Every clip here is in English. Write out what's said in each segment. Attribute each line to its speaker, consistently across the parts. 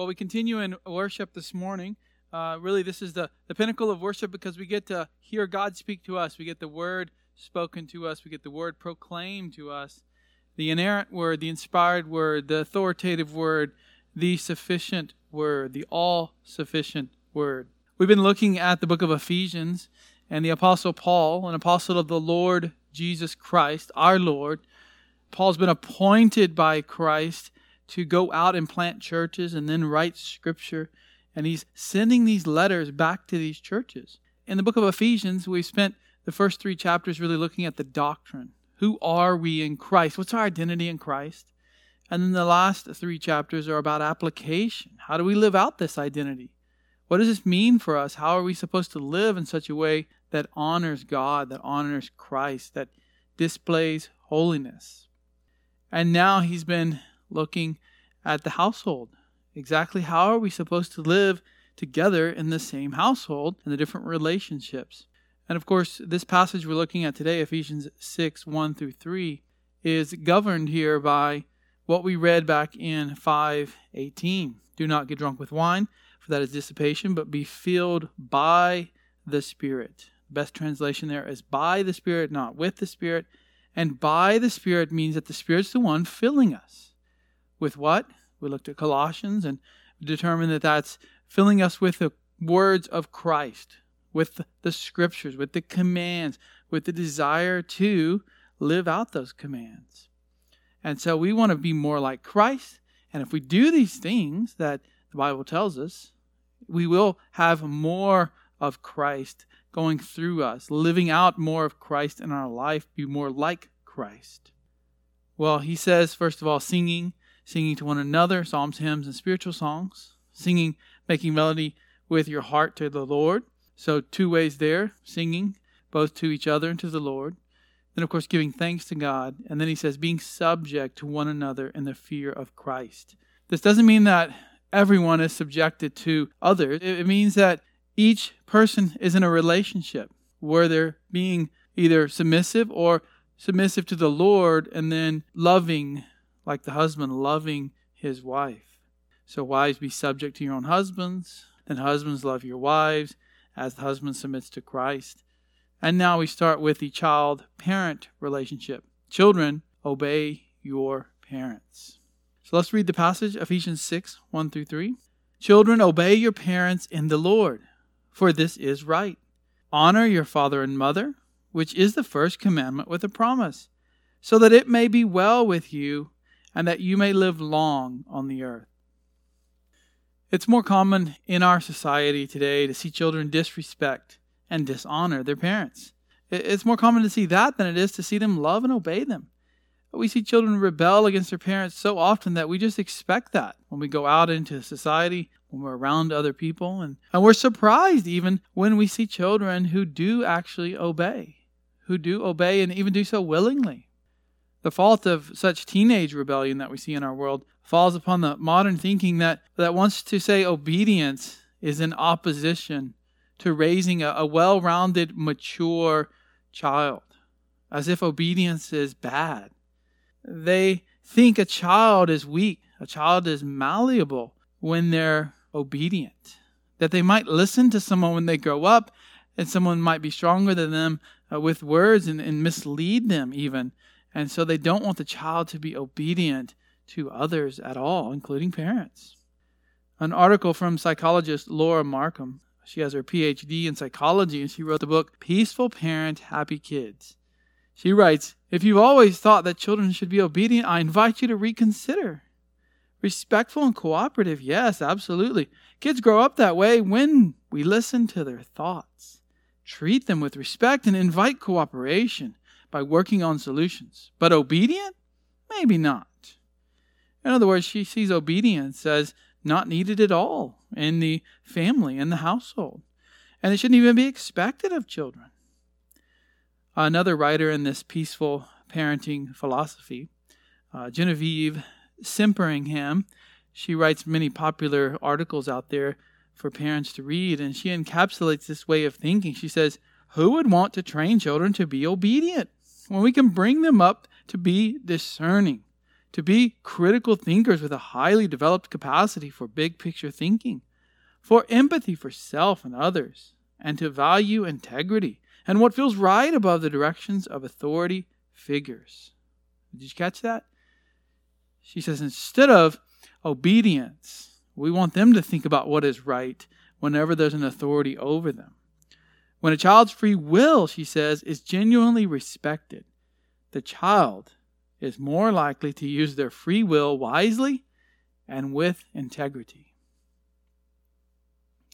Speaker 1: Well, we continue in worship this morning. Uh, really, this is the, the pinnacle of worship because we get to hear God speak to us. We get the word spoken to us. We get the word proclaimed to us. The inerrant word, the inspired word, the authoritative word, the sufficient word, the all sufficient word. We've been looking at the book of Ephesians and the Apostle Paul, an apostle of the Lord Jesus Christ, our Lord. Paul's been appointed by Christ to go out and plant churches and then write scripture. And he's sending these letters back to these churches. In the book of Ephesians, we spent the first three chapters really looking at the doctrine. Who are we in Christ? What's our identity in Christ? And then the last three chapters are about application. How do we live out this identity? What does this mean for us? How are we supposed to live in such a way that honors God, that honors Christ, that displays holiness? And now he's been looking at the household. Exactly how are we supposed to live together in the same household and the different relationships? And of course, this passage we're looking at today, Ephesians 6 1 through 3, is governed here by what we read back in 518. Do not get drunk with wine, for that is dissipation, but be filled by the Spirit. Best translation there is by the Spirit, not with the Spirit. And by the Spirit means that the Spirit's the one filling us. With what? We looked at Colossians and determined that that's filling us with the words of Christ, with the scriptures, with the commands, with the desire to live out those commands. And so we want to be more like Christ. And if we do these things that the Bible tells us, we will have more of Christ going through us, living out more of Christ in our life, be more like Christ. Well, he says, first of all, singing singing to one another, psalms, hymns, and spiritual songs, singing, making melody with your heart to the Lord. So, two ways there singing both to each other and to the Lord. Then, of course, giving thanks to God. And then he says, being subject to one another in the fear of Christ. This doesn't mean that everyone is subjected to others, it means that each person is in a relationship where they're being either submissive or submissive to the Lord and then loving like the husband loving his wife. So, wives, be subject to your own husbands. Then, husbands, love your wives as the husband submits to Christ. And now we start with the child parent relationship. Children, obey your parents. So let's read the passage Ephesians 6 1 through 3. Children, obey your parents in the Lord, for this is right. Honor your father and mother, which is the first commandment with a promise, so that it may be well with you and that you may live long on the earth. It's more common in our society today to see children disrespect and dishonor their parents. It's more common to see that than it is to see them love and obey them. We see children rebel against their parents so often that we just expect that when we go out into society, when we're around other people, and, and we're surprised even when we see children who do actually obey, who do obey and even do so willingly. The fault of such teenage rebellion that we see in our world falls upon the modern thinking that, that wants to say obedience is in opposition to raising a, a well rounded, mature child, as if obedience is bad. They think a child is weak, a child is malleable when they're obedient, that they might listen to someone when they grow up, and someone might be stronger than them uh, with words and, and mislead them even and so they don't want the child to be obedient to others at all, including parents. An article from psychologist Laura Markham. She has her PhD in psychology and she wrote the book Peaceful Parent, Happy Kids. She writes If you've always thought that children should be obedient, I invite you to reconsider. Respectful and cooperative, yes, absolutely. Kids grow up that way when we listen to their thoughts, treat them with respect, and invite cooperation by working on solutions. But obedient? Maybe not. In other words, she sees obedience as not needed at all in the family, in the household. And it shouldn't even be expected of children. Another writer in this peaceful parenting philosophy, uh, Genevieve Simperingham, she writes many popular articles out there for parents to read, and she encapsulates this way of thinking. She says, Who would want to train children to be obedient? When we can bring them up to be discerning, to be critical thinkers with a highly developed capacity for big picture thinking, for empathy for self and others, and to value integrity and what feels right above the directions of authority figures. Did you catch that? She says, instead of obedience, we want them to think about what is right whenever there's an authority over them. When a child's free will, she says, is genuinely respected, the child is more likely to use their free will wisely and with integrity.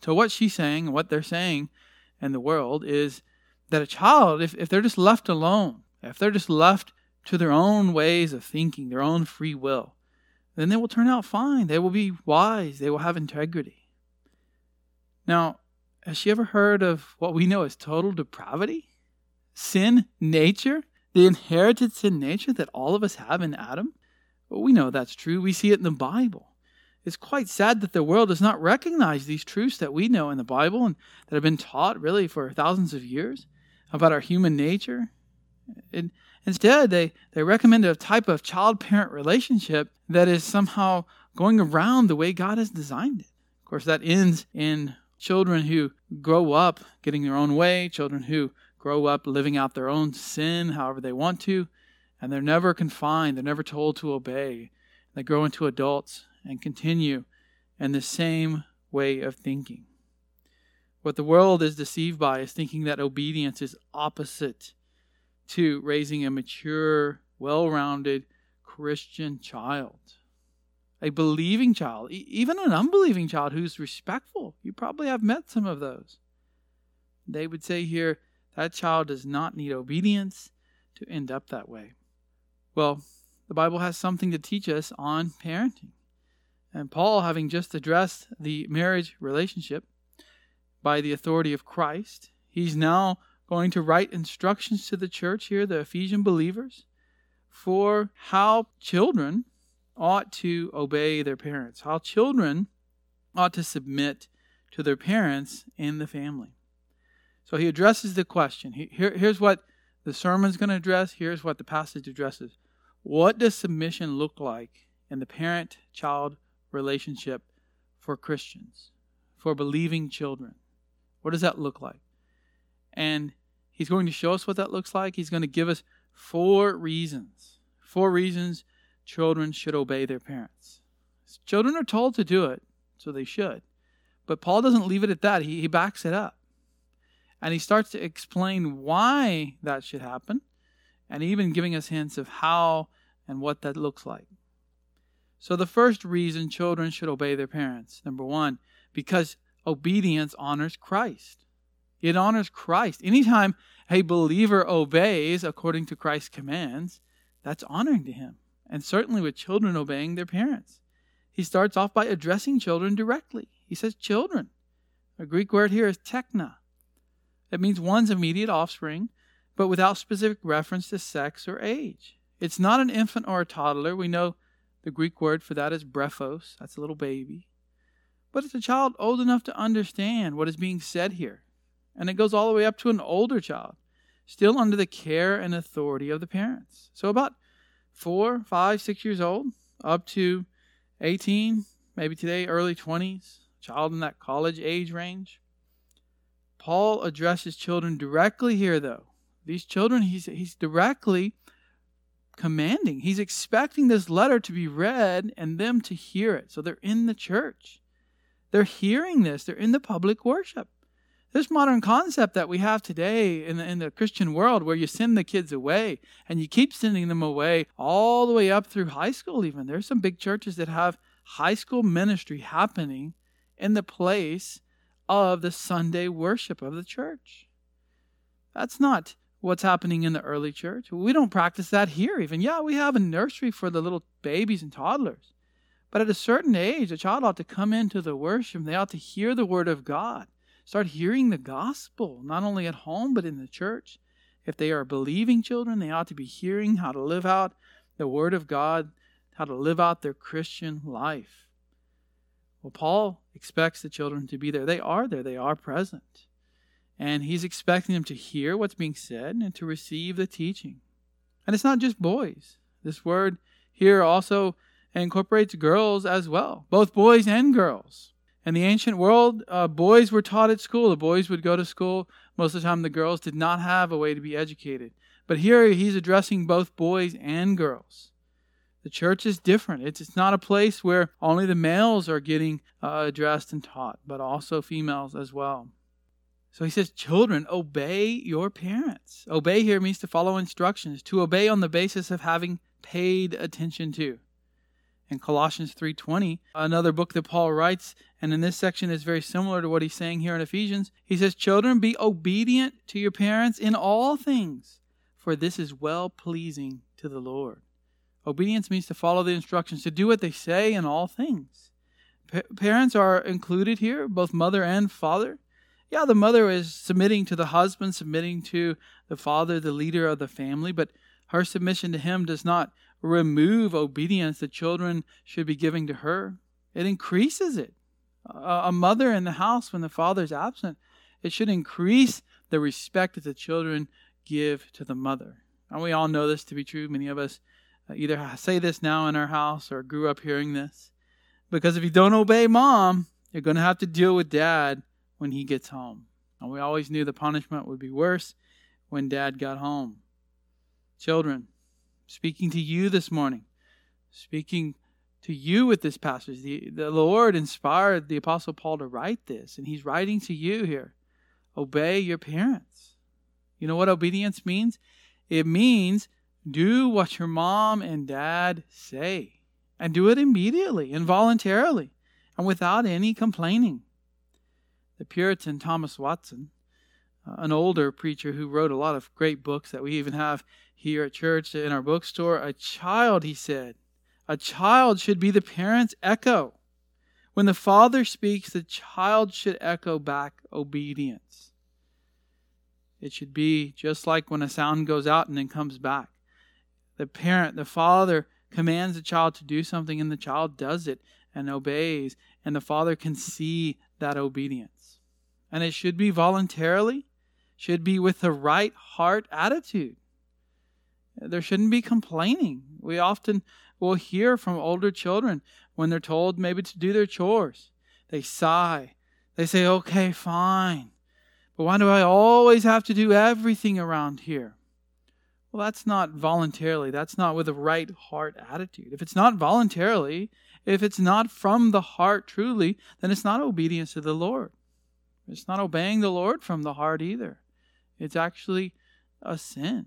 Speaker 1: So, what she's saying what they're saying in the world is that a child, if, if they're just left alone, if they're just left to their own ways of thinking, their own free will, then they will turn out fine. They will be wise. They will have integrity. Now, has she ever heard of what we know as total depravity? Sin nature? The inherited sin nature that all of us have in Adam? Well, we know that's true. We see it in the Bible. It's quite sad that the world does not recognize these truths that we know in the Bible and that have been taught really for thousands of years about our human nature. And instead, they, they recommend a type of child parent relationship that is somehow going around the way God has designed it. Of course, that ends in children who grow up getting their own way, children who grow up living out their own sin however they want to, and they're never confined, they're never told to obey. They grow into adults and continue in the same way of thinking. What the world is deceived by is thinking that obedience is opposite to raising a mature, well rounded Christian child. A believing child, even an unbelieving child who's respectful. You probably have met some of those. They would say here that child does not need obedience to end up that way. Well, the Bible has something to teach us on parenting. And Paul, having just addressed the marriage relationship by the authority of Christ, he's now going to write instructions to the church here, the Ephesian believers, for how children ought to obey their parents, how children ought to submit to their parents in the family. So he addresses the question. Here, here's what the sermon's going to address. Here's what the passage addresses. What does submission look like in the parent child relationship for Christians, for believing children. What does that look like? And he's going to show us what that looks like. He's going to give us four reasons. Four reasons children should obey their parents. Children are told to do it, so they should. But Paul doesn't leave it at that, he, he backs it up. And he starts to explain why that should happen, and even giving us hints of how and what that looks like. So, the first reason children should obey their parents, number one, because obedience honors Christ. It honors Christ. Anytime a believer obeys according to Christ's commands, that's honoring to him. And certainly with children obeying their parents. He starts off by addressing children directly. He says, children. The Greek word here is tekna. It means one's immediate offspring, but without specific reference to sex or age. It's not an infant or a toddler. We know the Greek word for that is brephos, that's a little baby. But it's a child old enough to understand what is being said here. And it goes all the way up to an older child, still under the care and authority of the parents. So about four, five, six years old, up to 18, maybe today, early 20s, child in that college age range. Paul addresses children directly here, though. These children, he's, he's directly commanding. He's expecting this letter to be read and them to hear it. So they're in the church. They're hearing this. They're in the public worship. This modern concept that we have today in the, in the Christian world where you send the kids away and you keep sending them away all the way up through high school, even. There's some big churches that have high school ministry happening in the place of the Sunday worship of the church. That's not what's happening in the early church. We don't practice that here, even. Yeah, we have a nursery for the little babies and toddlers. But at a certain age, a child ought to come into the worship. They ought to hear the word of God, start hearing the gospel, not only at home, but in the church. If they are believing children, they ought to be hearing how to live out the word of God, how to live out their Christian life. Well, Paul expects the children to be there. They are there, they are present. And he's expecting them to hear what's being said and to receive the teaching. And it's not just boys. This word here also incorporates girls as well, both boys and girls. In the ancient world, uh, boys were taught at school. The boys would go to school. Most of the time, the girls did not have a way to be educated. But here he's addressing both boys and girls. The church is different. It's, it's not a place where only the males are getting uh, addressed and taught, but also females as well. So he says, Children, obey your parents. Obey here means to follow instructions, to obey on the basis of having paid attention to. In Colossians 3:20, another book that Paul writes, and in this section is very similar to what he's saying here in Ephesians, he says, "Children, be obedient to your parents in all things, for this is well pleasing to the Lord." Obedience means to follow the instructions, to do what they say in all things. Pa- parents are included here, both mother and father. Yeah, the mother is submitting to the husband, submitting to the father, the leader of the family, but her submission to him does not remove obedience the children should be giving to her. It increases it. A mother in the house when the father is absent, it should increase the respect that the children give to the mother. And we all know this to be true. Many of us uh, either say this now in our house or grew up hearing this. Because if you don't obey mom, you're going to have to deal with dad when he gets home. And we always knew the punishment would be worse when dad got home. Children, speaking to you this morning, speaking to you with this passage. The, the Lord inspired the Apostle Paul to write this, and he's writing to you here. Obey your parents. You know what obedience means? It means do what your mom and dad say, and do it immediately and voluntarily and without any complaining. The Puritan Thomas Watson, an older preacher who wrote a lot of great books that we even have here at church in our bookstore, a child, he said, a child should be the parent's echo. When the father speaks, the child should echo back obedience. It should be just like when a sound goes out and then comes back the parent, the father commands the child to do something and the child does it and obeys, and the father can see that obedience. And it should be voluntarily, should be with the right heart attitude. There shouldn't be complaining. We often will hear from older children when they're told maybe to do their chores. They sigh. They say, okay, fine. But why do I always have to do everything around here? Well, that's not voluntarily. That's not with a right heart attitude. If it's not voluntarily, if it's not from the heart truly, then it's not obedience to the Lord. It's not obeying the Lord from the heart either. It's actually a sin.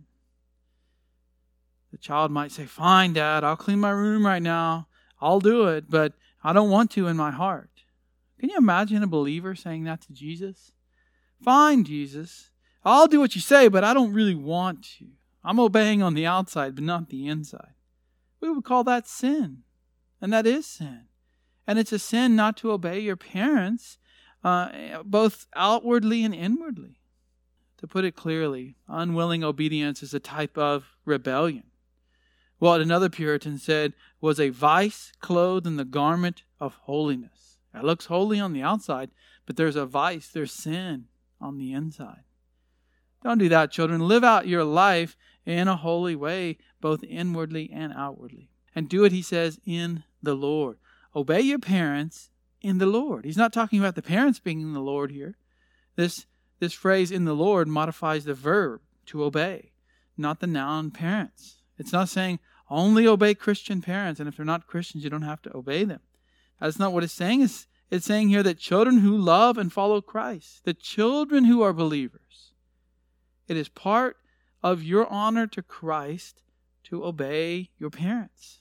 Speaker 1: The child might say, Fine, Dad, I'll clean my room right now. I'll do it, but I don't want to in my heart. Can you imagine a believer saying that to Jesus? Fine, Jesus. I'll do what you say, but I don't really want to. I'm obeying on the outside, but not the inside. We would call that sin. And that is sin. And it's a sin not to obey your parents, uh, both outwardly and inwardly. To put it clearly, unwilling obedience is a type of rebellion. What another Puritan said was a vice clothed in the garment of holiness. It looks holy on the outside, but there's a vice, there's sin on the inside. Don't do that, children. Live out your life in a holy way, both inwardly and outwardly. And do it, he says, in the Lord. Obey your parents in the Lord. He's not talking about the parents being in the Lord here. This, this phrase in the Lord modifies the verb to obey, not the noun parents. It's not saying only obey Christian parents, and if they're not Christians, you don't have to obey them. That's not what it's saying. It's, it's saying here that children who love and follow Christ, the children who are believers, it is part of your honor to Christ to obey your parents.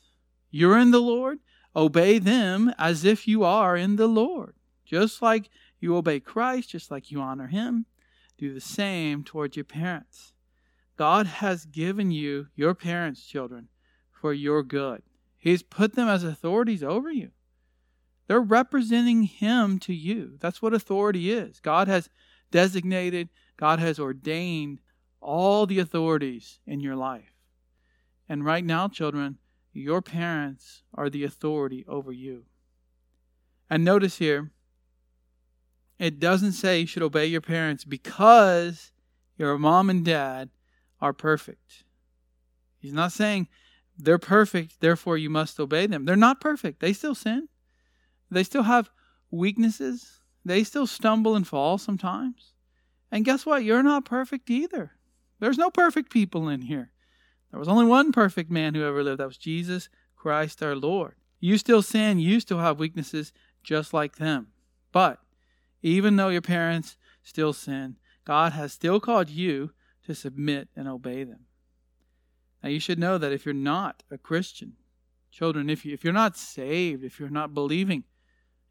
Speaker 1: You're in the Lord, obey them as if you are in the Lord. Just like you obey Christ, just like you honor Him, do the same towards your parents. God has given you your parents, children, for your good. He's put them as authorities over you. They're representing Him to you. That's what authority is. God has designated, God has ordained all the authorities in your life. And right now, children, your parents are the authority over you. And notice here, it doesn't say you should obey your parents because your mom and dad are perfect. He's not saying they're perfect, therefore you must obey them. They're not perfect. They still sin. They still have weaknesses. They still stumble and fall sometimes. And guess what? You're not perfect either. There's no perfect people in here. There was only one perfect man who ever lived. That was Jesus Christ our Lord. You still sin. You still have weaknesses just like them. But even though your parents still sin, God has still called you to submit and obey them. Now, you should know that if you're not a Christian, children, if, you, if you're not saved, if you're not believing,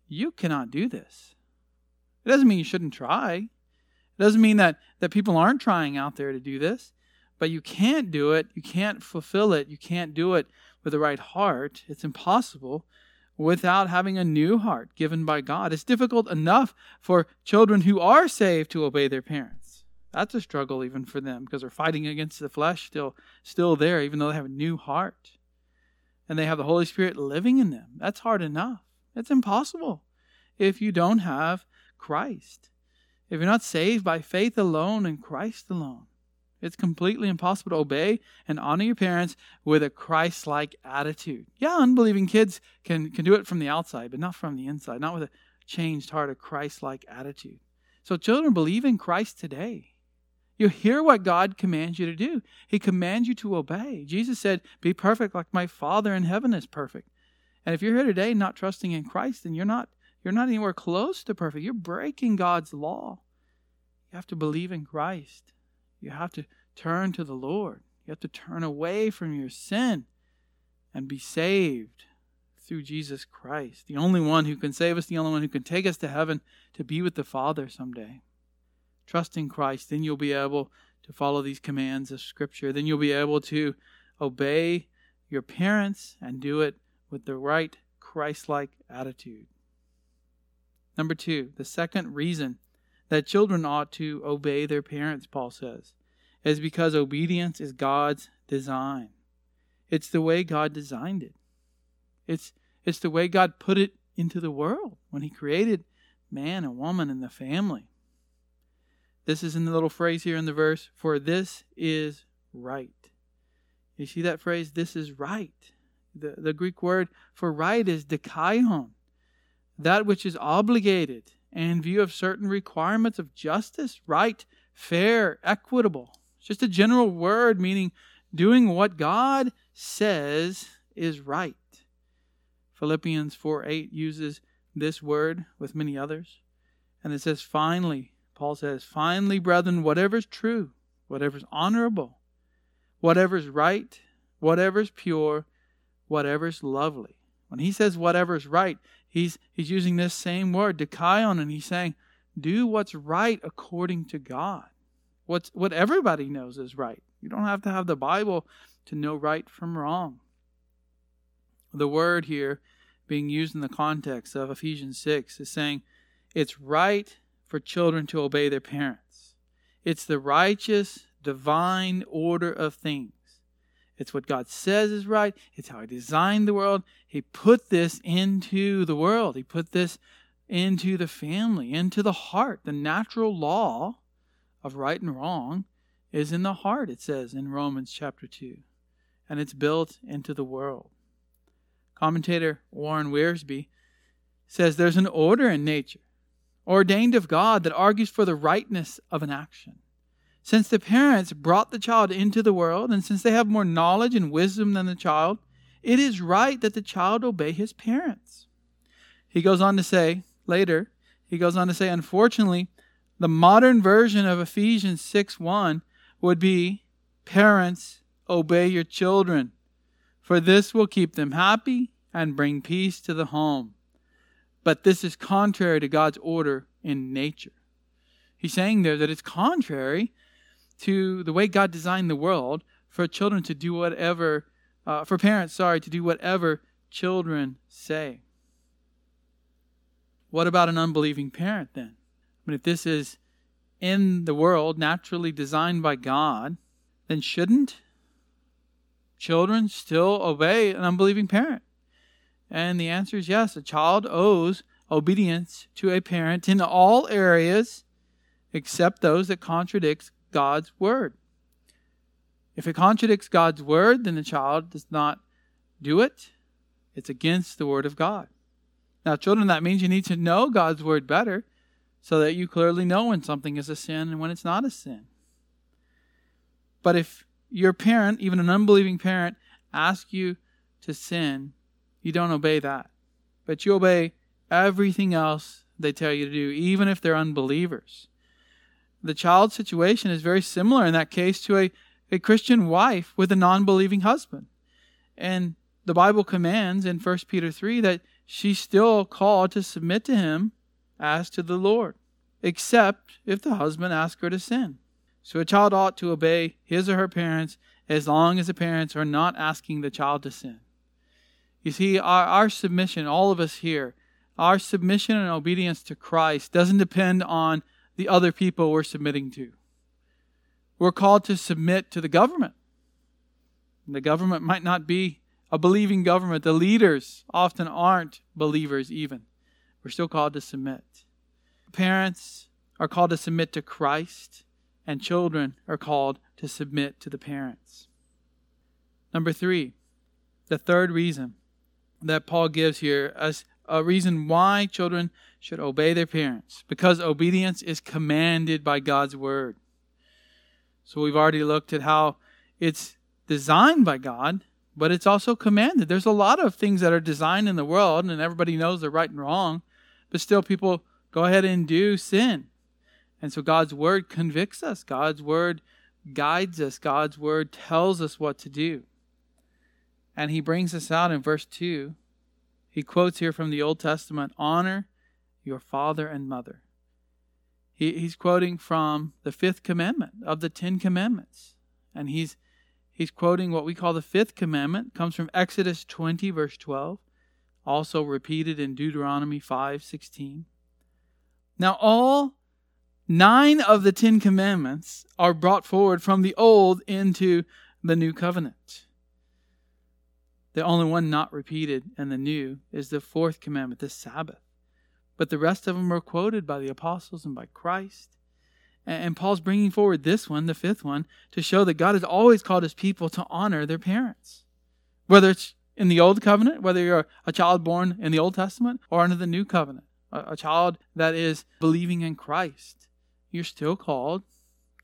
Speaker 1: you cannot do this. It doesn't mean you shouldn't try. It doesn't mean that, that people aren't trying out there to do this, but you can't do it. You can't fulfill it. You can't do it with the right heart. It's impossible without having a new heart given by God. It's difficult enough for children who are saved to obey their parents. That's a struggle even for them because they're fighting against the flesh still still there even though they have a new heart. And they have the Holy Spirit living in them. That's hard enough. It's impossible if you don't have Christ. If you're not saved by faith alone and Christ alone. It's completely impossible to obey and honor your parents with a Christ like attitude. Yeah, unbelieving kids can, can do it from the outside, but not from the inside, not with a changed heart, a Christ like attitude. So, children, believe in Christ today. You hear what God commands you to do. He commands you to obey. Jesus said, Be perfect like my Father in heaven is perfect. And if you're here today not trusting in Christ, then you're not you're not anywhere close to perfect. You're breaking God's law. You have to believe in Christ. You have to turn to the Lord. You have to turn away from your sin and be saved through Jesus Christ, the only one who can save us, the only one who can take us to heaven to be with the Father someday. Trust in Christ, then you'll be able to follow these commands of Scripture. Then you'll be able to obey your parents and do it with the right Christ like attitude. Number two, the second reason that children ought to obey their parents, Paul says, is because obedience is God's design. It's the way God designed it. It's, it's the way God put it into the world when He created man and woman and the family. This is in the little phrase here in the verse, for this is right. You see that phrase, this is right. The, the Greek word for right is dikaion, that which is obligated in view of certain requirements of justice, right, fair, equitable. It's just a general word meaning doing what God says is right. Philippians 4 8 uses this word with many others. And it says, finally, Paul says, finally, brethren, whatever's true, whatever's honorable, whatever's right, whatever's pure, whatever's lovely. When he says whatever's right, he's, he's using this same word, dikaion, and he's saying, do what's right according to God. What's, what everybody knows is right. You don't have to have the Bible to know right from wrong. The word here being used in the context of Ephesians 6 is saying it's right for children to obey their parents. It's the righteous, divine order of things. It's what God says is right. It's how He designed the world. He put this into the world. He put this into the family, into the heart. The natural law of right and wrong is in the heart, it says in Romans chapter 2. And it's built into the world. Commentator Warren Wiersbe says there's an order in nature, ordained of God, that argues for the rightness of an action. Since the parents brought the child into the world, and since they have more knowledge and wisdom than the child, it is right that the child obey his parents. He goes on to say later, he goes on to say, unfortunately, the modern version of Ephesians 6 1 would be, Parents, obey your children, for this will keep them happy and bring peace to the home. But this is contrary to God's order in nature. He's saying there that it's contrary to the way God designed the world for children to do whatever, uh, for parents, sorry, to do whatever children say. What about an unbelieving parent then? I mean, if this is in the world naturally designed by God, then shouldn't children still obey an unbelieving parent? And the answer is yes. A child owes obedience to a parent in all areas except those that contradict God's word. If it contradicts God's word, then the child does not do it. It's against the word of God. Now, children, that means you need to know God's word better so that you clearly know when something is a sin and when it's not a sin. But if your parent, even an unbelieving parent, asks you to sin, you don't obey that. But you obey everything else they tell you to do, even if they're unbelievers. The child situation is very similar in that case to a, a Christian wife with a non believing husband. And the Bible commands in 1 Peter 3 that she's still called to submit to him as to the Lord, except if the husband asks her to sin. So a child ought to obey his or her parents as long as the parents are not asking the child to sin. You see, our, our submission, all of us here, our submission and obedience to Christ doesn't depend on the other people we're submitting to. We're called to submit to the government. And The government might not be a believing government. The leaders often aren't believers, even. We're still called to submit. Parents are called to submit to Christ and children are called to submit to the parents. Number three, the third reason that Paul gives here as a reason why children should obey their parents, because obedience is commanded by God's word. So we've already looked at how it's designed by God, but it's also commanded. There's a lot of things that are designed in the world, and everybody knows they're right and wrong, but still people go ahead and do sin. And so God's word convicts us, God's word guides us, God's word tells us what to do. And he brings us out in verse 2. He quotes here from the Old Testament honor your father and mother. He, he's quoting from the fifth commandment of the Ten Commandments. And he's, he's quoting what we call the fifth commandment, comes from Exodus 20, verse 12, also repeated in Deuteronomy 5, 16. Now, all Nine of the Ten Commandments are brought forward from the Old into the New Covenant. The only one not repeated in the New is the fourth commandment, the Sabbath. But the rest of them are quoted by the apostles and by Christ. And Paul's bringing forward this one, the fifth one, to show that God has always called his people to honor their parents. Whether it's in the Old Covenant, whether you're a child born in the Old Testament or under the New Covenant, a child that is believing in Christ you're still called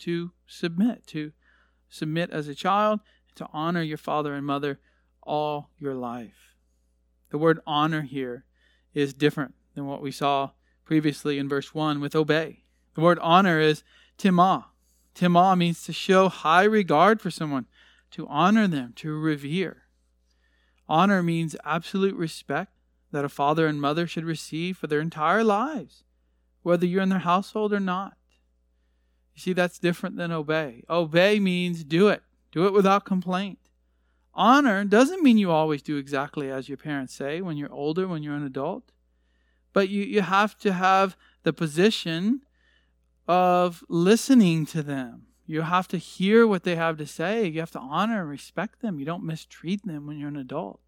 Speaker 1: to submit, to submit as a child, to honor your father and mother all your life. The word honor here is different than what we saw previously in verse 1 with obey. The word honor is timah. Timah means to show high regard for someone, to honor them, to revere. Honor means absolute respect that a father and mother should receive for their entire lives, whether you're in their household or not. You see, that's different than obey. Obey means do it, do it without complaint. Honor doesn't mean you always do exactly as your parents say when you're older, when you're an adult. But you, you have to have the position of listening to them. You have to hear what they have to say. You have to honor and respect them. You don't mistreat them when you're an adult.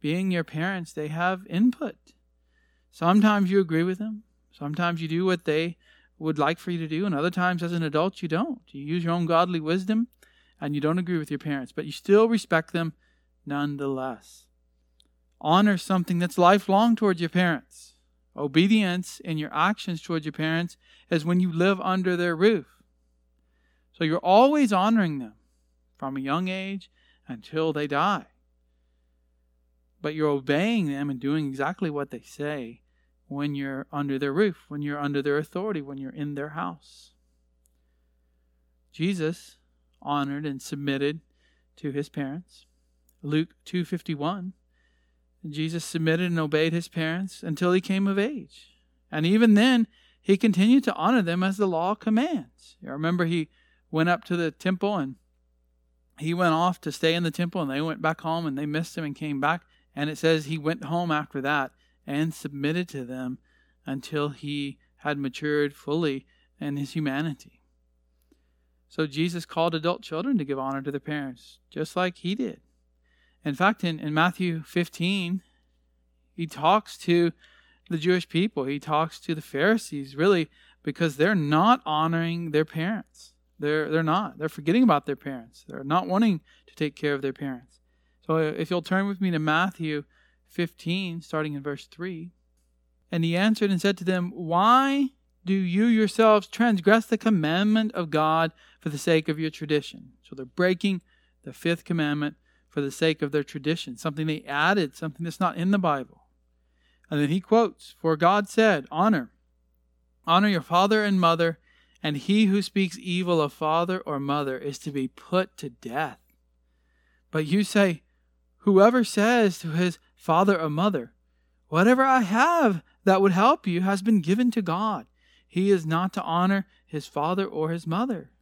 Speaker 1: Being your parents, they have input. Sometimes you agree with them. Sometimes you do what they would like for you to do, and other times as an adult you don't. You use your own godly wisdom and you don't agree with your parents, but you still respect them nonetheless. Honor something that's lifelong towards your parents. Obedience in your actions towards your parents is when you live under their roof. So you're always honoring them from a young age until they die. But you're obeying them and doing exactly what they say when you're under their roof, when you're under their authority, when you're in their house. Jesus honored and submitted to his parents. Luke 2:51 Jesus submitted and obeyed his parents until he came of age. And even then, he continued to honor them as the law commands. You remember he went up to the temple and he went off to stay in the temple and they went back home and they missed him and came back and it says he went home after that and submitted to them until he had matured fully in his humanity. So Jesus called adult children to give honor to their parents, just like he did. In fact, in, in Matthew 15, he talks to the Jewish people, he talks to the Pharisees, really, because they're not honoring their parents. They're they're not. They're forgetting about their parents. They're not wanting to take care of their parents. So if you'll turn with me to Matthew 15, starting in verse 3. And he answered and said to them, Why do you yourselves transgress the commandment of God for the sake of your tradition? So they're breaking the fifth commandment for the sake of their tradition, something they added, something that's not in the Bible. And then he quotes, For God said, Honor, honor your father and mother, and he who speaks evil of father or mother is to be put to death. But you say, Whoever says to his father or mother, Whatever I have that would help you has been given to God. He is not to honor his father or his mother.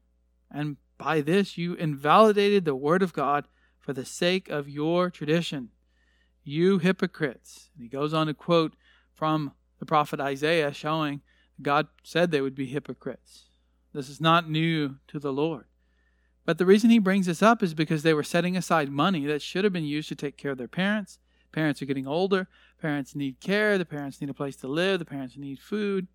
Speaker 1: And by this you invalidated the word of God for the sake of your tradition. You hypocrites. And he goes on to quote from the prophet Isaiah, showing God said they would be hypocrites. This is not new to the Lord. But the reason he brings this up is because they were setting aside money that should have been used to take care of their parents. Parents are getting older. Parents need care. The parents need a place to live. The parents need food.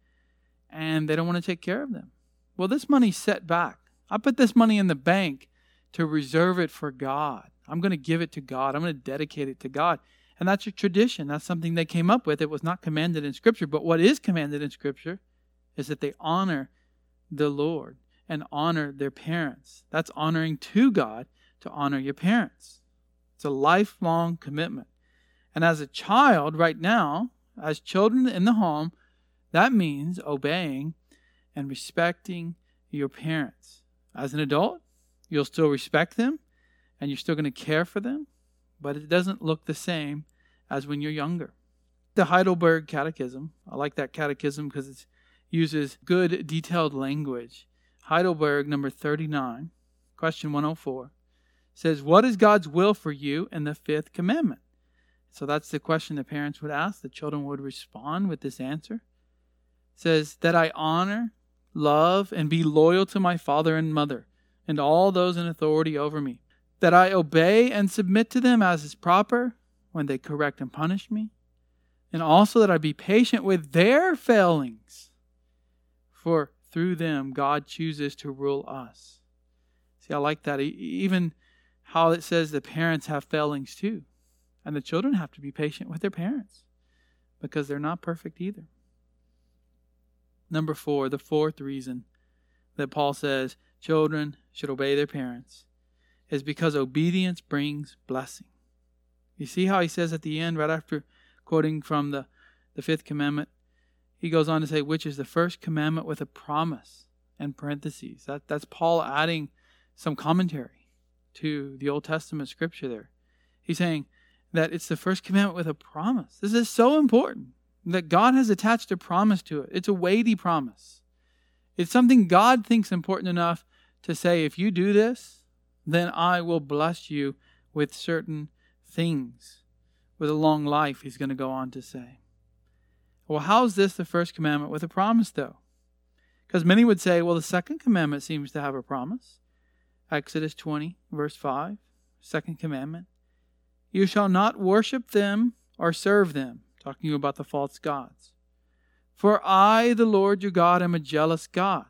Speaker 1: And they don't want to take care of them. Well, this money's set back. I put this money in the bank to reserve it for God. I'm going to give it to God. I'm going to dedicate it to God. And that's a tradition. That's something they came up with. It was not commanded in Scripture. But what is commanded in Scripture is that they honor the Lord and honor their parents. That's honoring to God to honor your parents. It's a lifelong commitment. And as a child, right now, as children in the home, that means obeying and respecting your parents. As an adult, you'll still respect them and you're still going to care for them, but it doesn't look the same as when you're younger. The Heidelberg Catechism, I like that catechism because it uses good, detailed language. Heidelberg, number 39, question 104, says, What is God's will for you in the fifth commandment? So that's the question the parents would ask. The children would respond with this answer. Says, That I honor, love, and be loyal to my father and mother, and all those in authority over me that I obey and submit to them as is proper when they correct and punish me, and also that I be patient with their failings, for through them God chooses to rule us. See, I like that. Even how it says the parents have failings too, and the children have to be patient with their parents because they're not perfect either. Number four, the fourth reason that Paul says children should obey their parents is because obedience brings blessing. You see how he says at the end, right after quoting from the, the fifth commandment, he goes on to say, which is the first commandment with a promise and parentheses. That, that's Paul adding some commentary to the Old Testament scripture there. He's saying that it's the first commandment with a promise. This is so important that God has attached a promise to it. It's a weighty promise. It's something God thinks important enough to say, if you do this, then I will bless you with certain things. With a long life, he's going to go on to say. Well, how is this the first commandment with a promise, though? Because many would say, well, the second commandment seems to have a promise. Exodus 20, verse 5, second commandment. You shall not worship them or serve them, talking about the false gods. For I, the Lord your God, am a jealous God.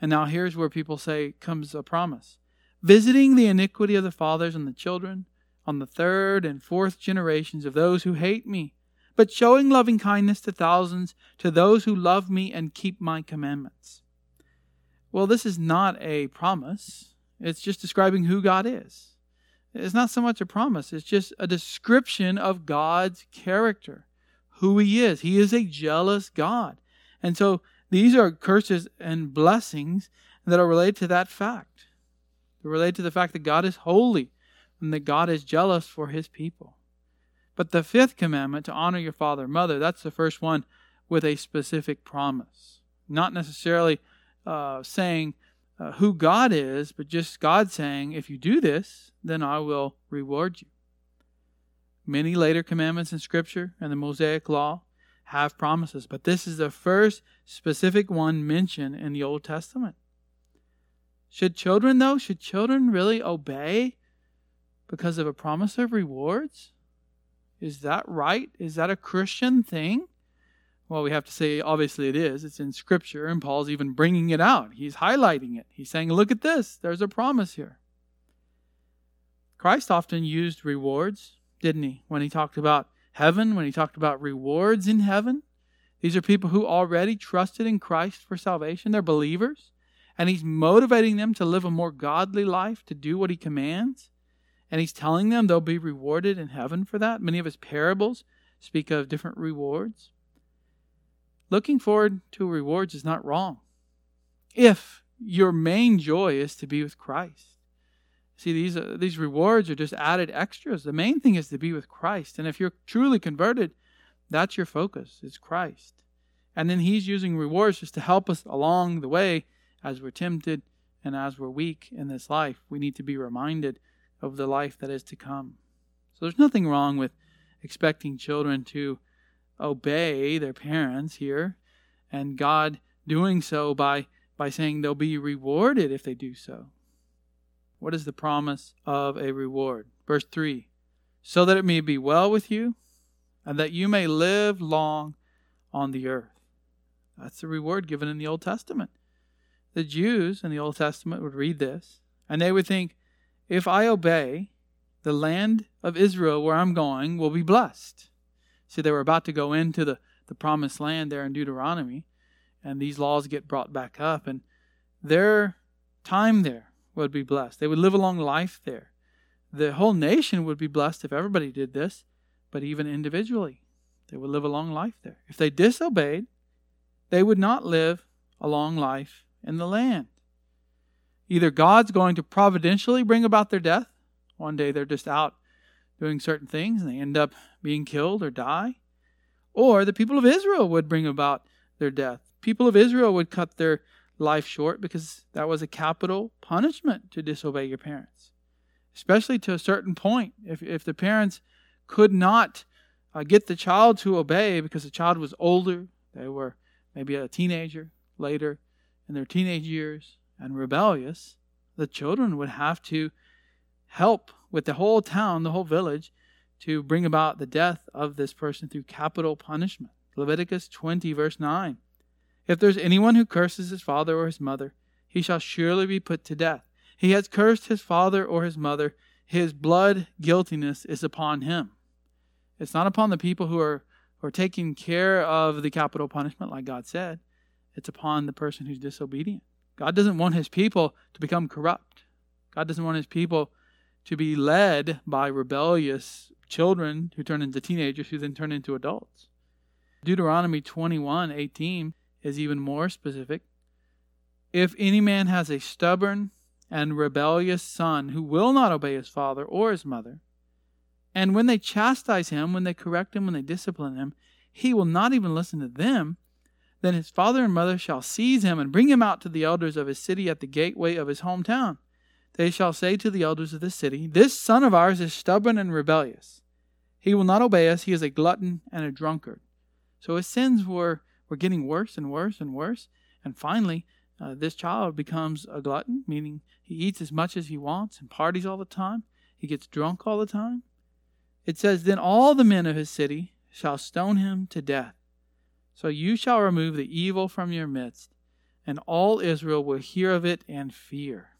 Speaker 1: And now here's where people say comes a promise visiting the iniquity of the fathers on the children, on the third and fourth generations of those who hate me, but showing loving kindness to thousands, to those who love me and keep my commandments. Well, this is not a promise. It's just describing who God is. It's not so much a promise, it's just a description of God's character, who He is. He is a jealous God. And so these are curses and blessings that are related to that fact. They relate to the fact that God is holy and that God is jealous for his people. But the fifth commandment, to honor your father and mother, that's the first one with a specific promise. Not necessarily uh, saying uh, who God is, but just God saying, if you do this, then I will reward you. Many later commandments in Scripture and the Mosaic Law have promises, but this is the first specific one mentioned in the Old Testament. Should children, though, should children really obey because of a promise of rewards? Is that right? Is that a Christian thing? Well, we have to say, obviously, it is. It's in Scripture, and Paul's even bringing it out. He's highlighting it. He's saying, look at this. There's a promise here. Christ often used rewards, didn't he? When he talked about heaven, when he talked about rewards in heaven. These are people who already trusted in Christ for salvation. They're believers. And he's motivating them to live a more godly life, to do what he commands. And he's telling them they'll be rewarded in heaven for that. Many of his parables speak of different rewards. Looking forward to rewards is not wrong if your main joy is to be with Christ. See, these, uh, these rewards are just added extras. The main thing is to be with Christ. And if you're truly converted, that's your focus, is Christ. And then He's using rewards just to help us along the way as we're tempted and as we're weak in this life. We need to be reminded of the life that is to come. So there's nothing wrong with expecting children to obey their parents here, and God doing so by, by saying they'll be rewarded if they do so. What is the promise of a reward? Verse 3 So that it may be well with you, and that you may live long on the earth. That's the reward given in the Old Testament. The Jews in the Old Testament would read this, and they would think, if I obey, the land of Israel where I'm going will be blessed. See, they were about to go into the, the promised land there in Deuteronomy, and these laws get brought back up, and their time there would be blessed. They would live a long life there. The whole nation would be blessed if everybody did this, but even individually, they would live a long life there. If they disobeyed, they would not live a long life in the land. Either God's going to providentially bring about their death, one day they're just out doing certain things and they end up being killed or die. Or the people of Israel would bring about their death. People of Israel would cut their life short because that was a capital punishment to disobey your parents, especially to a certain point. If, if the parents could not uh, get the child to obey because the child was older, they were maybe a teenager later in their teenage years and rebellious, the children would have to help with the whole town, the whole village, to bring about the death of this person through capital punishment. Leviticus 20, verse 9. If there's anyone who curses his father or his mother, he shall surely be put to death. He has cursed his father or his mother, his blood guiltiness is upon him. It's not upon the people who are, who are taking care of the capital punishment, like God said. It's upon the person who's disobedient. God doesn't want his people to become corrupt. God doesn't want his people to be led by rebellious children who turn into teenagers who then turn into adults. Deuteronomy 21 18 is even more specific. If any man has a stubborn and rebellious son who will not obey his father or his mother, and when they chastise him, when they correct him, when they discipline him, he will not even listen to them, then his father and mother shall seize him and bring him out to the elders of his city at the gateway of his hometown they shall say to the elders of the city, This son of ours is stubborn and rebellious. He will not obey us. He is a glutton and a drunkard. So his sins were, were getting worse and worse and worse. And finally, uh, this child becomes a glutton, meaning he eats as much as he wants and parties all the time. He gets drunk all the time. It says, Then all the men of his city shall stone him to death. So you shall remove the evil from your midst, and all Israel will hear of it and fear.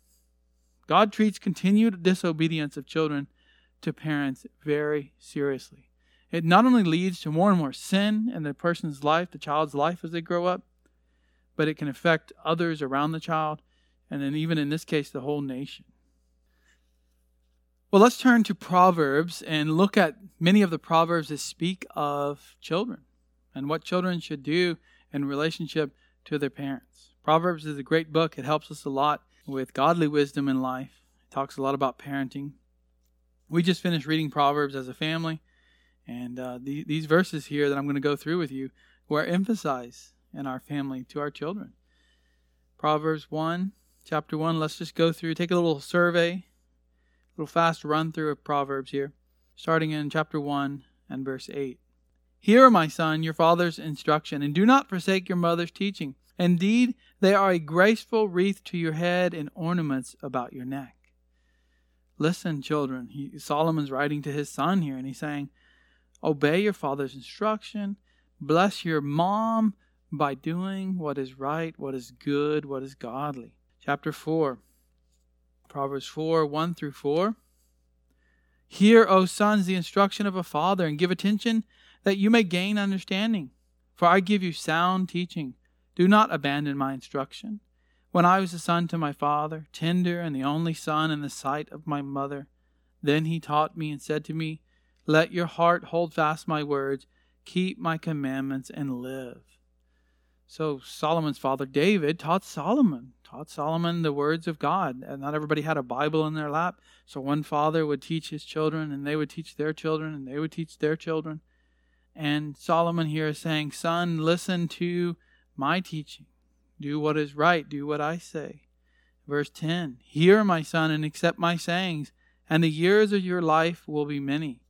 Speaker 1: God treats continued disobedience of children to parents very seriously. It not only leads to more and more sin in the person's life, the child's life as they grow up, but it can affect others around the child, and then even in this case, the whole nation. Well, let's turn to Proverbs and look at many of the Proverbs that speak of children and what children should do in relationship to their parents. Proverbs is a great book, it helps us a lot with godly wisdom in life. It talks a lot about parenting. We just finished reading Proverbs as a family, and uh, the, these verses here that I'm going to go through with you were emphasized in our family to our children. Proverbs 1, chapter 1, let's just go through, take a little survey, a little fast run through of Proverbs here, starting in chapter 1 and verse 8. Hear, my son, your father's instruction, and do not forsake your mother's teaching Indeed, they are a graceful wreath to your head and ornaments about your neck. Listen, children. He, Solomon's writing to his son here, and he's saying, Obey your father's instruction, Bless your mom by doing what is right, what is good, what is godly. Chapter 4, Proverbs 4 1 through 4. Hear, O sons, the instruction of a father, and give attention that you may gain understanding. For I give you sound teaching. Do not abandon my instruction. When I was a son to my father, tender and the only son in the sight of my mother, then he taught me and said to me, Let your heart hold fast my words, keep my commandments, and live. So Solomon's father David taught Solomon, taught Solomon the words of God. And not everybody had a Bible in their lap. So one father would teach his children, and they would teach their children, and they would teach their children. And Solomon here is saying, Son, listen to my teaching. Do what is right. Do what I say. Verse 10 Hear, my son, and accept my sayings, and the years of your life will be many.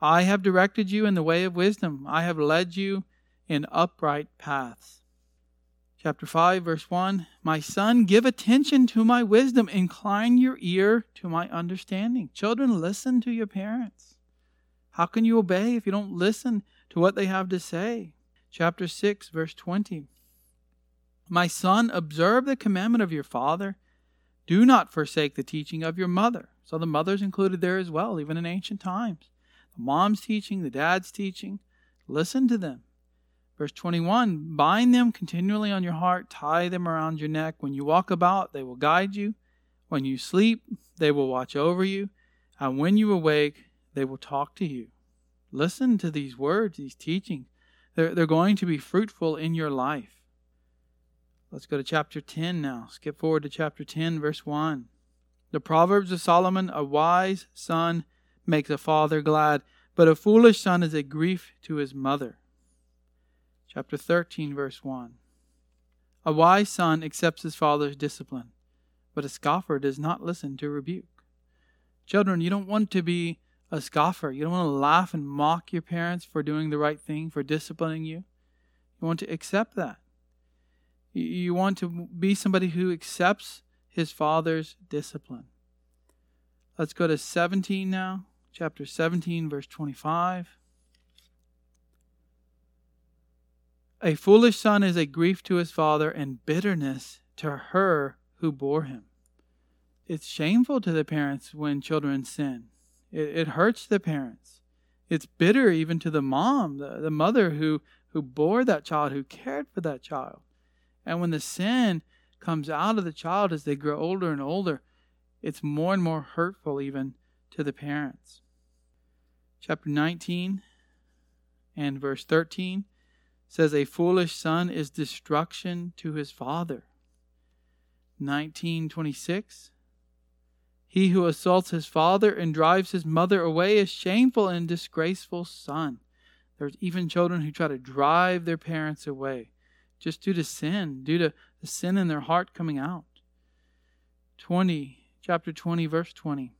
Speaker 1: I have directed you in the way of wisdom. I have led you in upright paths. Chapter 5, verse 1 My son, give attention to my wisdom. Incline your ear to my understanding. Children, listen to your parents. How can you obey if you don't listen to what they have to say. Chapter 6, verse 20. My son, observe the commandment of your father. Do not forsake the teaching of your mother. So the mother's included there as well, even in ancient times. The mom's teaching, the dad's teaching. Listen to them. Verse 21 Bind them continually on your heart, tie them around your neck. When you walk about, they will guide you. When you sleep, they will watch over you. And when you awake, they will talk to you. Listen to these words, these teachings. They're, they're going to be fruitful in your life. Let's go to chapter 10 now. Skip forward to chapter 10, verse 1. The Proverbs of Solomon A wise son makes a father glad, but a foolish son is a grief to his mother. Chapter 13, verse 1. A wise son accepts his father's discipline, but a scoffer does not listen to rebuke. Children, you don't want to be a scoffer. You don't want to laugh and mock your parents for doing the right thing, for disciplining you. You want to accept that. You want to be somebody who accepts his father's discipline. Let's go to 17 now, chapter 17, verse 25. A foolish son is a grief to his father and bitterness to her who bore him. It's shameful to the parents when children sin. It, it hurts the parents. It's bitter even to the mom, the, the mother who, who bore that child, who cared for that child. And when the sin comes out of the child as they grow older and older, it's more and more hurtful even to the parents. Chapter 19 and verse 13 says, A foolish son is destruction to his father. 1926 he who assaults his father and drives his mother away is shameful and disgraceful son. There's even children who try to drive their parents away just due to sin, due to the sin in their heart coming out. 20, chapter 20, verse 20.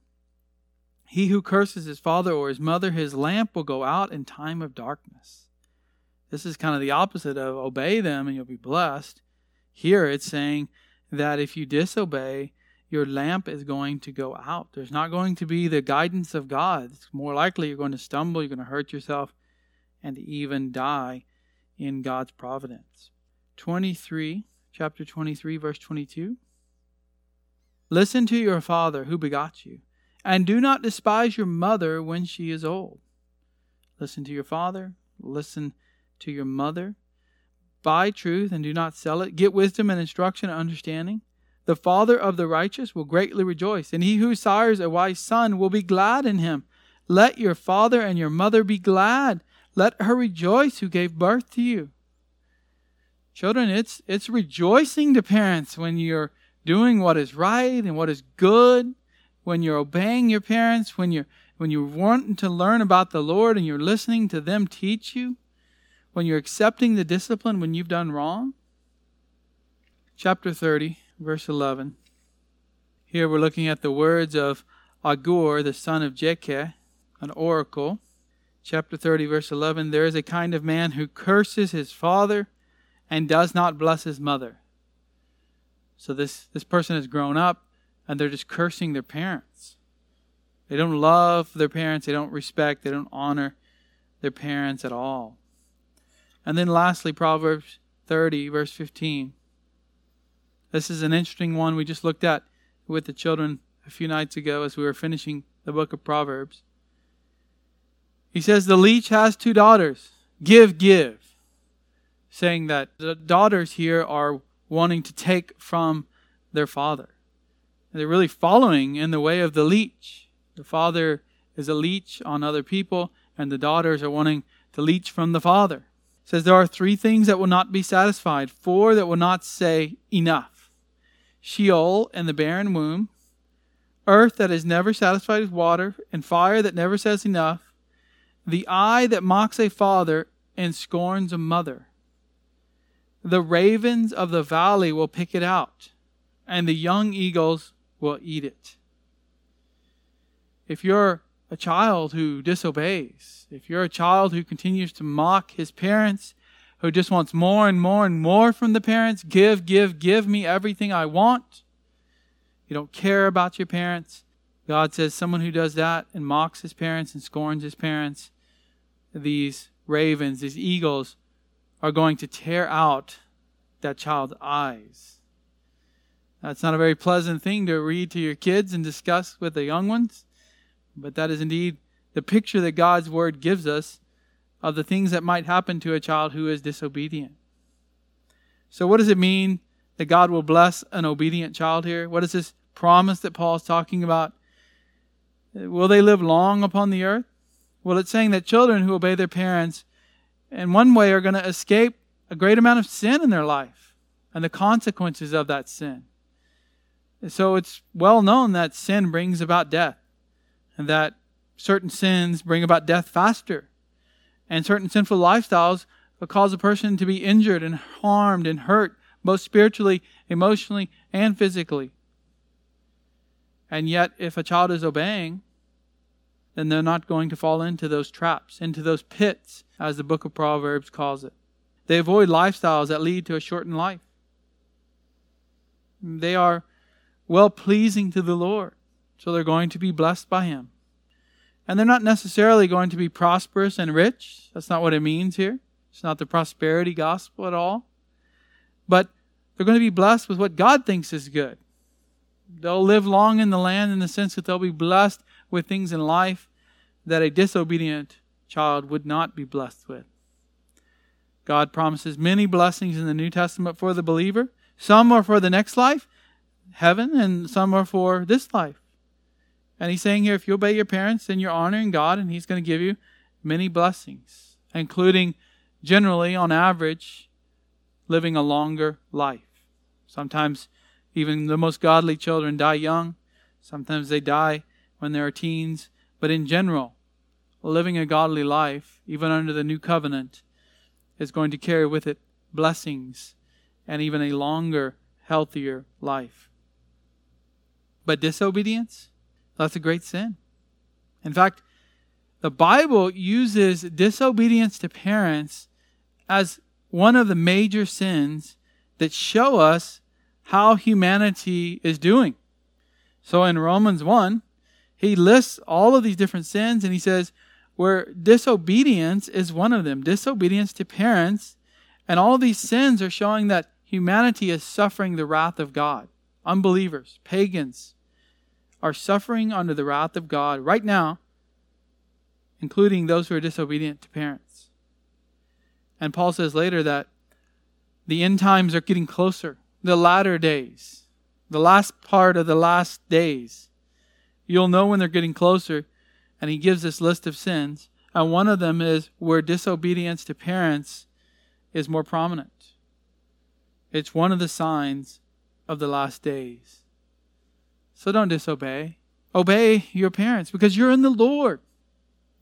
Speaker 1: He who curses his father or his mother, his lamp will go out in time of darkness. This is kind of the opposite of obey them and you'll be blessed. Here it's saying that if you disobey, your lamp is going to go out. There's not going to be the guidance of God. It's more likely you're going to stumble, you're going to hurt yourself, and even die in God's providence. 23, chapter 23, verse 22. Listen to your father who begot you, and do not despise your mother when she is old. Listen to your father, listen to your mother. Buy truth and do not sell it. Get wisdom and instruction and understanding. The father of the righteous will greatly rejoice, and he who sires a wise son will be glad in him. Let your father and your mother be glad. Let her rejoice who gave birth to you. Children, it's, it's rejoicing to parents when you're doing what is right and what is good, when you're obeying your parents, when you're, when you're wanting to learn about the Lord and you're listening to them teach you, when you're accepting the discipline when you've done wrong. Chapter 30 verse 11. Here we're looking at the words of Agur, the son of Jakeh, an oracle. Chapter 30, verse 11 There is a kind of man who curses his father and does not bless his mother. So this, this person has grown up and they're just cursing their parents. They don't love their parents, they don't respect, they don't honor their parents at all. And then lastly, Proverbs 30, verse 15. This is an interesting one we just looked at with the children a few nights ago as we were finishing the book of Proverbs. He says, The leech has two daughters. Give, give. Saying that the daughters here are wanting to take from their father. They're really following in the way of the leech. The father is a leech on other people, and the daughters are wanting to leech from the father. It says there are three things that will not be satisfied, four that will not say enough. Sheol and the barren womb, earth that is never satisfied with water, and fire that never says enough, the eye that mocks a father and scorns a mother. The ravens of the valley will pick it out, and the young eagles will eat it. If you're a child who disobeys, if you're a child who continues to mock his parents, who just wants more and more and more from the parents, give, give, give me everything I want, you don't care about your parents. God says someone who does that and mocks his parents and scorns his parents, these ravens, these eagles, are going to tear out that child's eyes. That's not a very pleasant thing to read to your kids and discuss with the young ones, but that is indeed the picture that God's Word gives us of the things that might happen to a child who is disobedient. So, what does it mean that God will bless an obedient child here? What is this promise that Paul is talking about? Will they live long upon the earth? Well, it's saying that children who obey their parents in one way are going to escape a great amount of sin in their life and the consequences of that sin. So it's well known that sin brings about death and that certain sins bring about death faster. And certain sinful lifestyles will cause a person to be injured and harmed and hurt, both spiritually, emotionally, and physically. And yet, if a child is obeying, then they're not going to fall into those traps, into those pits, as the book of Proverbs calls it. They avoid lifestyles that lead to a shortened life. They are well pleasing to the Lord, so they're going to be blessed by Him. And they're not necessarily going to be prosperous and rich. That's not what it means here. It's not the prosperity gospel at all. But they're going to be blessed with what God thinks is good. They'll live long in the land in the sense that they'll be blessed with things in life that a disobedient child would not be blessed with. God promises many blessings in the New Testament for the believer. Some are for the next life, heaven, and some are for this life. And he's saying here, if you obey your parents, then you're honoring God, and he's going to give you many blessings, including generally, on average, living a longer life. Sometimes even the most godly children die young. Sometimes they die when they are teens. But in general, living a godly life, even under the new covenant, is going to carry with it blessings and even a longer, healthier life. But disobedience, that's a great sin. In fact, the Bible uses disobedience to parents as one of the major sins that show us how humanity is doing. So in Romans 1, he lists all of these different sins and he says, where disobedience is one of them, disobedience to parents, and all these sins are showing that humanity is suffering the wrath of God. Unbelievers, pagans, are suffering under the wrath of God right now, including those who are disobedient to parents. And Paul says later that the end times are getting closer the latter days, the last part of the last days. You'll know when they're getting closer. And he gives this list of sins. And one of them is where disobedience to parents is more prominent. It's one of the signs of the last days. So don't disobey. Obey your parents because you're in the Lord.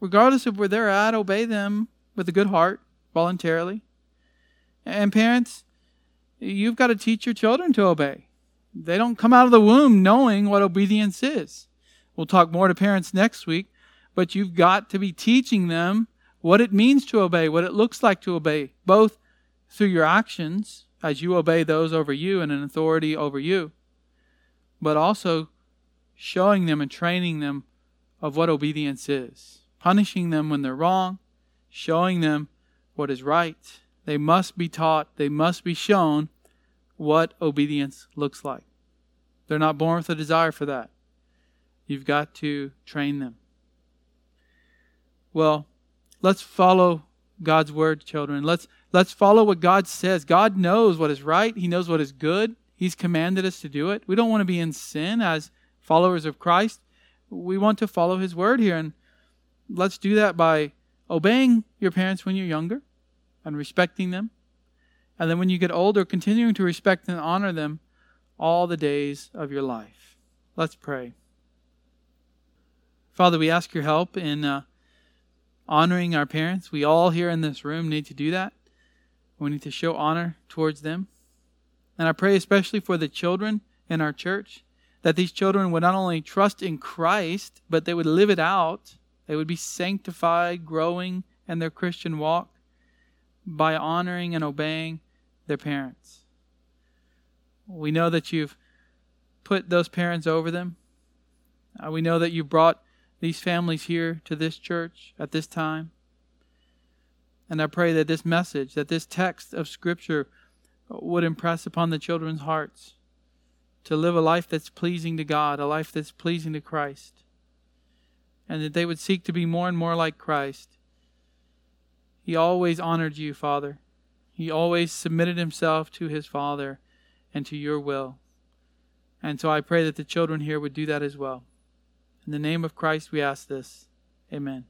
Speaker 1: Regardless of where they're at, obey them with a good heart, voluntarily. And parents, you've got to teach your children to obey. They don't come out of the womb knowing what obedience is. We'll talk more to parents next week, but you've got to be teaching them what it means to obey, what it looks like to obey, both through your actions as you obey those over you and an authority over you, but also showing them and training them of what obedience is, punishing them when they're wrong, showing them what is right, They must be taught, they must be shown what obedience looks like. They're not born with a desire for that. You've got to train them. Well, let's follow God's word, children. Let's let's follow what God says. God knows what is right. He knows what is good. He's commanded us to do it. We don't want to be in sin as followers of Christ. We want to follow his word here and let's do that by obeying your parents when you're younger and respecting them. And then when you get older, continuing to respect and honor them all the days of your life. Let's pray. Father, we ask your help in uh, honoring our parents. We all here in this room need to do that. We need to show honor towards them. And I pray especially for the children in our church that these children would not only trust in Christ, but they would live it out. They would be sanctified, growing in their Christian walk by honoring and obeying their parents. We know that you've put those parents over them. Uh, we know that you brought these families here to this church at this time. And I pray that this message, that this text of Scripture would impress upon the children's hearts to live a life that's pleasing to God, a life that's pleasing to Christ, and that they would seek to be more and more like Christ. He always honored you, Father. He always submitted himself to his Father and to your will. And so I pray that the children here would do that as well. In the name of Christ, we ask this. Amen.